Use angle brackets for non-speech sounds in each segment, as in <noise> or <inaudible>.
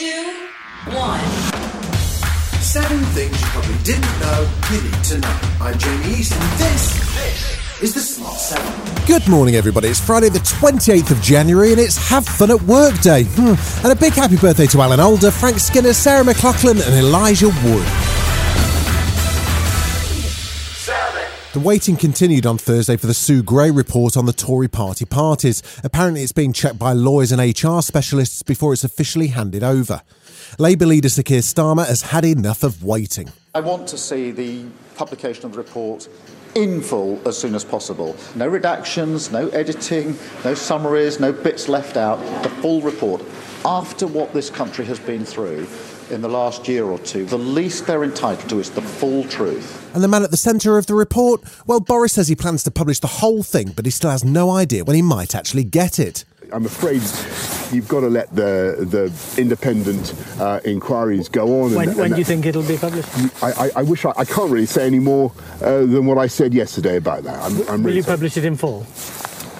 Two, one. Seven things you probably didn't know you need to know. I'm Jamie East, and this, this is the Smart Seven. Good morning, everybody. It's Friday, the 28th of January, and it's Have Fun at Work Day. Hmm. And a big happy birthday to Alan Alda, Frank Skinner, Sarah McLachlan, and Elijah Wood. The waiting continued on Thursday for the Sue Gray report on the Tory party parties. Apparently, it's being checked by lawyers and HR specialists before it's officially handed over. Labour leader Sir Keir Starmer has had enough of waiting. I want to see the publication of the report in full as soon as possible. No redactions, no editing, no summaries, no bits left out. The full report. After what this country has been through in the last year or two, the least they're entitled to is the full truth. And the man at the centre of the report? Well, Boris says he plans to publish the whole thing, but he still has no idea when he might actually get it. I'm afraid you've got to let the the independent uh, inquiries go on. When, and, when and do you think it'll be published? I, I, I wish I, I can't really say any more uh, than what I said yesterday about that. I'm, I'm Will really you sorry. publish it in full?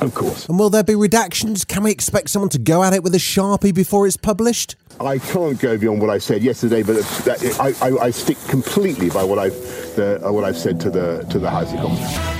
Of course. And will there be redactions? Can we expect someone to go at it with a sharpie before it's published? I can't go beyond what I said yesterday, but that, I, I, I stick completely by what I've the, uh, what I've said to the to the House of Commons.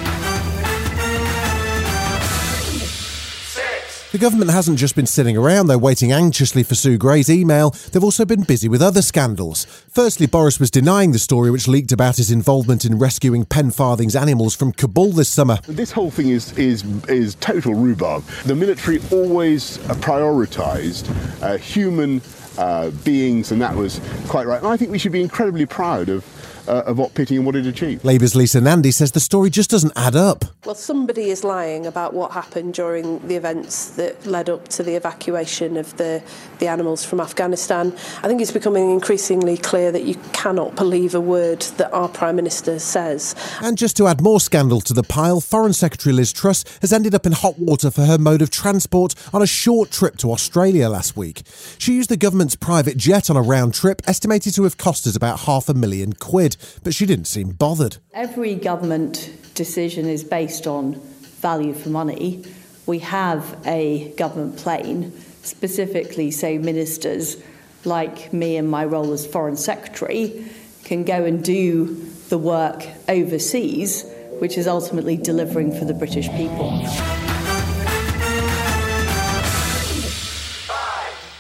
The government hasn't just been sitting around, they're waiting anxiously for Sue Gray's email. They've also been busy with other scandals. Firstly, Boris was denying the story which leaked about his involvement in rescuing Pen Farthing's animals from Kabul this summer. This whole thing is is is total rhubarb. The military always prioritised uh, human uh, beings, and that was quite right. And I think we should be incredibly proud of uh, of what Pitting and what it achieved. Labour's Lisa Nandy says the story just doesn't add up. Well, somebody is lying about what happened during the events that led up to the evacuation of the, the animals from Afghanistan. I think it's becoming increasingly clear that you cannot believe a word that our Prime Minister says. And just to add more scandal to the pile, Foreign Secretary Liz Truss has ended up in hot water for her mode of transport on a short trip to Australia last week. She used the government's private jet on a round trip, estimated to have cost us about half a million quid, but she didn't seem bothered. Every government decision is based on value for money. We have a government plane, specifically so ministers like me in my role as Foreign Secretary can go and do the work overseas, which is ultimately delivering for the British people.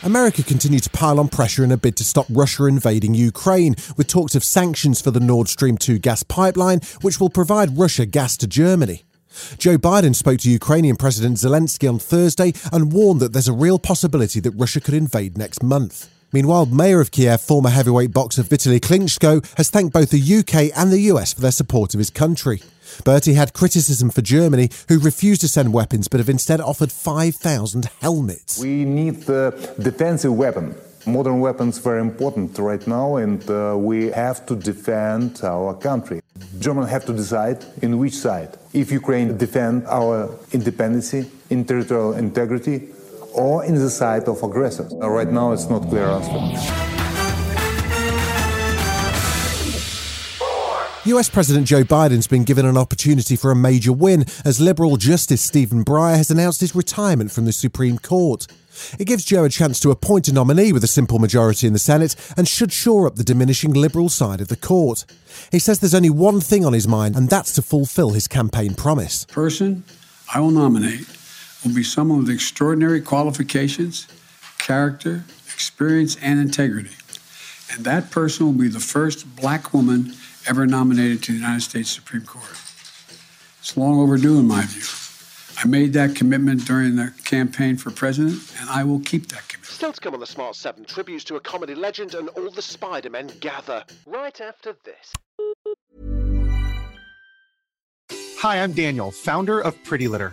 America continued to pile on pressure in a bid to stop Russia invading Ukraine, with talks of sanctions for the Nord Stream 2 gas pipeline, which will provide Russia gas to Germany. Joe Biden spoke to Ukrainian President Zelensky on Thursday and warned that there's a real possibility that Russia could invade next month. Meanwhile, Mayor of Kiev, former heavyweight boxer Vitaly Klitschko, has thanked both the UK and the US for their support of his country. But he had criticism for Germany, who refused to send weapons but have instead offered 5,000 helmets. We need the defensive weapon. Modern weapons are very important right now, and uh, we have to defend our country. Germans have to decide in which side. If Ukraine defend our independence, in territorial integrity, or in the side of aggressors. Right now, it's not clear answer. US President Joe Biden's been given an opportunity for a major win as Liberal Justice Stephen Breyer has announced his retirement from the Supreme Court. It gives Joe a chance to appoint a nominee with a simple majority in the Senate and should shore up the diminishing Liberal side of the court. He says there's only one thing on his mind, and that's to fulfill his campaign promise. person I will nominate will be someone with extraordinary qualifications, character, experience, and integrity. And that person will be the first black woman ever nominated to the United States Supreme Court. It's long overdue, in my view. I made that commitment during the campaign for president, and I will keep that commitment. Still to come on the Smart 7, tributes to a comedy legend and all the Spider-Men gather. Right after this. Hi, I'm Daniel, founder of Pretty Litter.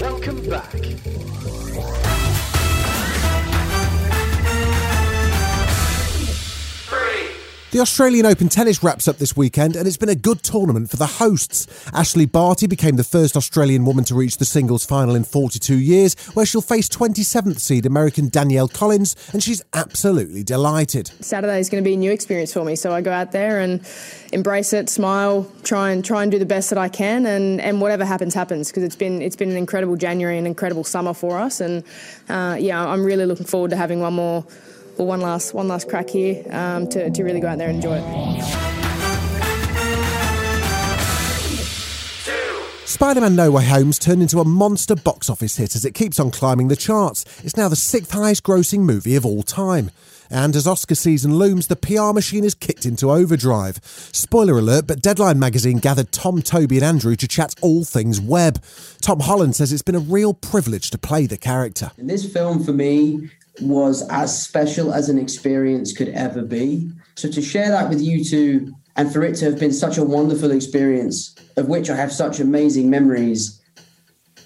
Welcome back. The Australian Open tennis wraps up this weekend, and it's been a good tournament for the hosts. Ashley Barty became the first Australian woman to reach the singles final in 42 years, where she'll face 27th seed American Danielle Collins, and she's absolutely delighted. Saturday is going to be a new experience for me, so I go out there and embrace it, smile, try and try and do the best that I can, and, and whatever happens, happens. Because it's been it's been an incredible January, an incredible summer for us, and uh, yeah, I'm really looking forward to having one more well, one last one last crack here um, to, to really go out there and enjoy it. Spider Man No Way Home's turned into a monster box office hit as it keeps on climbing the charts. It's now the sixth highest grossing movie of all time. And as Oscar season looms, the PR machine is kicked into overdrive. Spoiler alert, but Deadline magazine gathered Tom, Tobey, and Andrew to chat all things web. Tom Holland says it's been a real privilege to play the character. And this film for me was as special as an experience could ever be. So to share that with you two and for it to have been such a wonderful experience of which I have such amazing memories.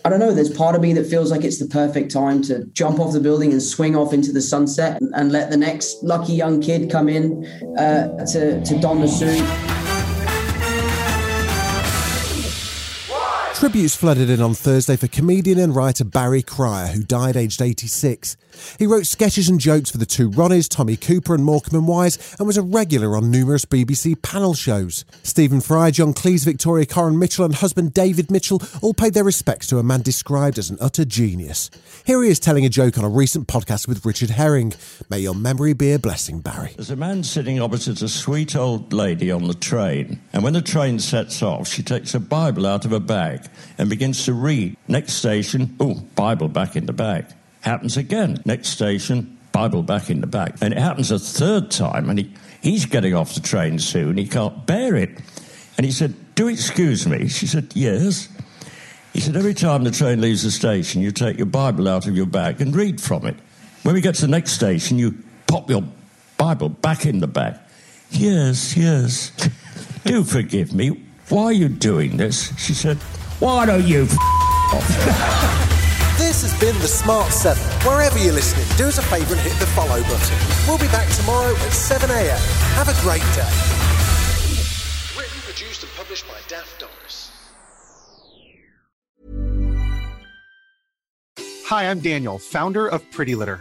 I don't know, there's part of me that feels like it's the perfect time to jump off the building and swing off into the sunset and, let the next lucky young kid come in uh, to, to don the suit. Tributes flooded in on Thursday for comedian and writer Barry Cryer, who died aged 86. He wrote sketches and jokes for the two Ronnies, Tommy Cooper and Morecambe and Wise, and was a regular on numerous BBC panel shows. Stephen Fry, John Cleese, Victoria Coren Mitchell, and husband David Mitchell all paid their respects to a man described as an utter genius. Here he is telling a joke on a recent podcast with Richard Herring. May your memory be a blessing, Barry. There's a man sitting opposite a sweet old lady on the train, and when the train sets off, she takes a Bible out of her bag and begins to read. Next station, oh, Bible back in the bag. Happens again. Next station, Bible back in the bag. And it happens a third time, and he, he's getting off the train soon. He can't bear it. And he said, Do excuse me. She said, Yes. He said, Every time the train leaves the station, you take your Bible out of your bag and read from it. When we get to the next station, you pop your Bible back in the bag. Yes, yes. <laughs> Do forgive me. Why are you doing this? She said, Why don't you f- off? <laughs> This has been The Smart 7. Wherever you're listening, do us a favour and hit the follow button. We'll be back tomorrow at 7am. Have a great day. Written, produced, and published by Daft Doris. Hi, I'm Daniel, founder of Pretty Litter.